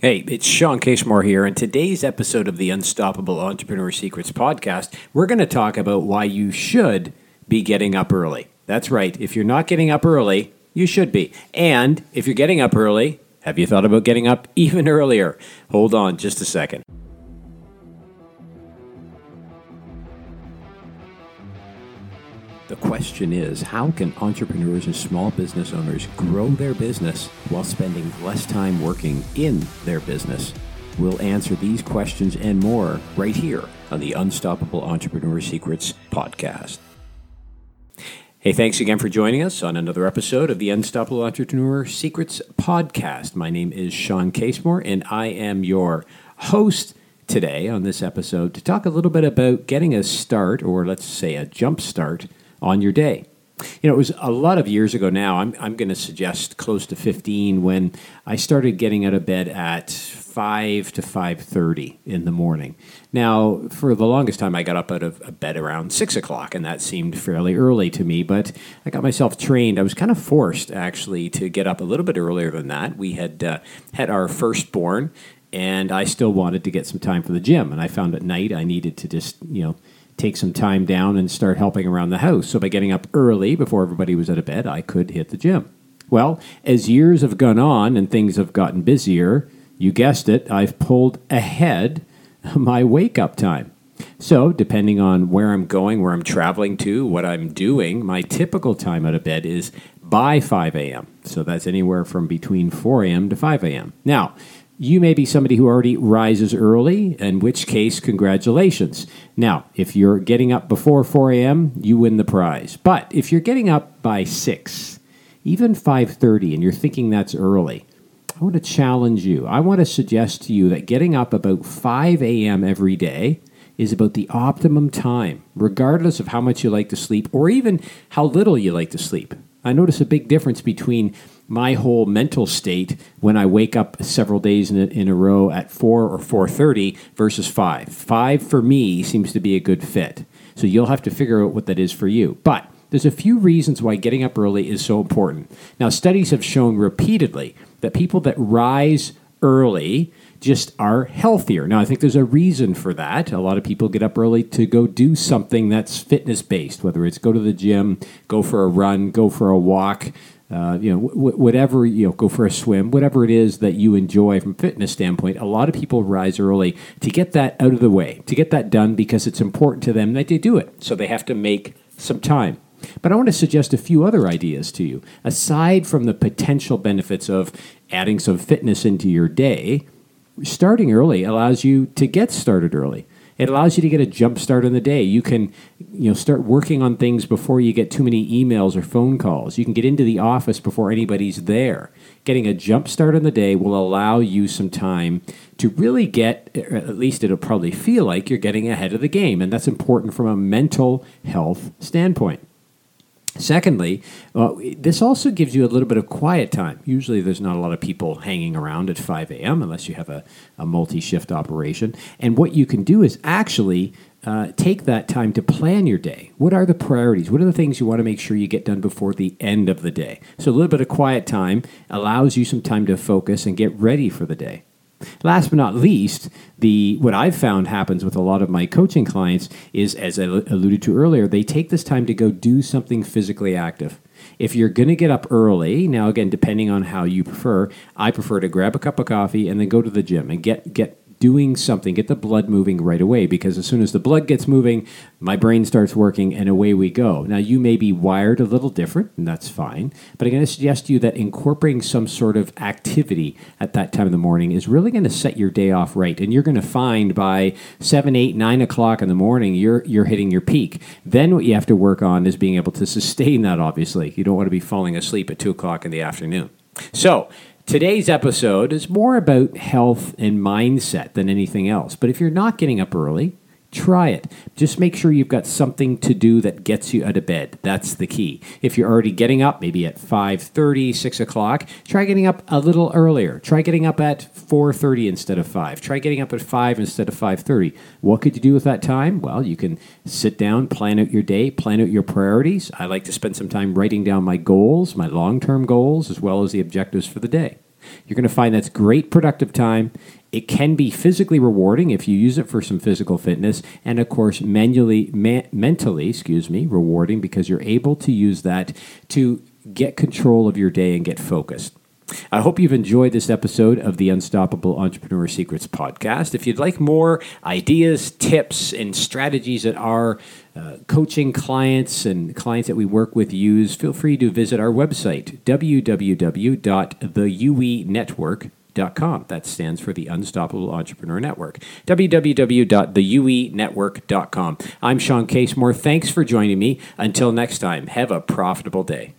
Hey, it's Sean Casemore here. In today's episode of the Unstoppable Entrepreneur Secrets podcast, we're going to talk about why you should be getting up early. That's right. If you're not getting up early, you should be. And if you're getting up early, have you thought about getting up even earlier? Hold on just a second. The question is how can entrepreneurs and small business owners grow their business while spending less time working in their business? We'll answer these questions and more right here on the Unstoppable Entrepreneur Secrets podcast. Hey, thanks again for joining us on another episode of the Unstoppable Entrepreneur Secrets podcast. My name is Sean Casemore, and I am your host today on this episode to talk a little bit about getting a start, or let's say a jump start, on your day. You know, it was a lot of years ago now. I'm, I'm going to suggest close to 15 when I started getting out of bed at 5 to 5.30 in the morning. Now, for the longest time, I got up out of bed around 6 o'clock, and that seemed fairly early to me, but I got myself trained. I was kind of forced, actually, to get up a little bit earlier than that. We had uh, had our firstborn, and I still wanted to get some time for the gym, and I found at night I needed to just, you know, take some time down and start helping around the house. So by getting up early before everybody was out of bed, I could hit the gym. Well, as years have gone on and things have gotten busier, you guessed it, I've pulled ahead my wake up time. So, depending on where I'm going, where I'm traveling to, what I'm doing, my typical time out of bed is by 5 a.m. So, that's anywhere from between 4 a.m. to 5 a.m. Now, you may be somebody who already rises early, in which case, congratulations. Now, if you're getting up before 4 a.m., you win the prize. But if you're getting up by 6, even 5:30 and you're thinking that's early, I want to challenge you. I want to suggest to you that getting up about 5 a.m. every day is about the optimum time, regardless of how much you like to sleep or even how little you like to sleep. I notice a big difference between my whole mental state when I wake up several days in a, in a row at 4 or 4:30 versus 5. 5 for me seems to be a good fit. So you'll have to figure out what that is for you. But there's a few reasons why getting up early is so important. Now, studies have shown repeatedly that people that rise early just are healthier. Now, I think there's a reason for that. A lot of people get up early to go do something that's fitness based, whether it's go to the gym, go for a run, go for a walk, uh, you know, w- whatever, you know, go for a swim, whatever it is that you enjoy from fitness standpoint, a lot of people rise early to get that out of the way, to get that done because it's important to them that they do it. So they have to make some time. But I want to suggest a few other ideas to you. Aside from the potential benefits of adding some fitness into your day, starting early allows you to get started early. It allows you to get a jump start in the day. You can, you know, start working on things before you get too many emails or phone calls. You can get into the office before anybody's there. Getting a jump start in the day will allow you some time to really get, at least it'll probably feel like you're getting ahead of the game. And that's important from a mental health standpoint. Secondly, uh, this also gives you a little bit of quiet time. Usually, there's not a lot of people hanging around at 5 a.m. unless you have a, a multi shift operation. And what you can do is actually uh, take that time to plan your day. What are the priorities? What are the things you want to make sure you get done before the end of the day? So, a little bit of quiet time allows you some time to focus and get ready for the day. Last but not least, the what I've found happens with a lot of my coaching clients is, as I alluded to earlier, they take this time to go do something physically active. If you're going to get up early, now again, depending on how you prefer, I prefer to grab a cup of coffee and then go to the gym and get get doing something, get the blood moving right away because as soon as the blood gets moving, my brain starts working and away we go. Now, you may be wired a little different, and that's fine, but I'm going to suggest to you that incorporating some sort of activity at that time of the morning is really going to set your day off right. And you're going to find by 7, 8, 9 o'clock in the morning, you're, you're hitting your peak. Then what you have to work on is being able to sustain that, obviously. You don't want to be falling asleep at 2 o'clock in the afternoon. So, Today's episode is more about health and mindset than anything else. But if you're not getting up early, Try it. Just make sure you've got something to do that gets you out of bed. That's the key. If you're already getting up, maybe at 5.30, 6 o'clock, try getting up a little earlier. Try getting up at 4.30 instead of 5. Try getting up at 5 instead of 5.30. What could you do with that time? Well, you can sit down, plan out your day, plan out your priorities. I like to spend some time writing down my goals, my long-term goals, as well as the objectives for the day. You're going to find that's great productive time. It can be physically rewarding if you use it for some physical fitness, and of course, manually, ma- mentally, excuse me, rewarding because you're able to use that to get control of your day and get focused. I hope you've enjoyed this episode of the Unstoppable Entrepreneur Secrets podcast. If you'd like more ideas, tips, and strategies that our uh, coaching clients and clients that we work with use, feel free to visit our website, www.theuenetwork.com. That stands for the Unstoppable Entrepreneur Network. www.theuenetwork.com. I'm Sean Casemore. Thanks for joining me. Until next time, have a profitable day.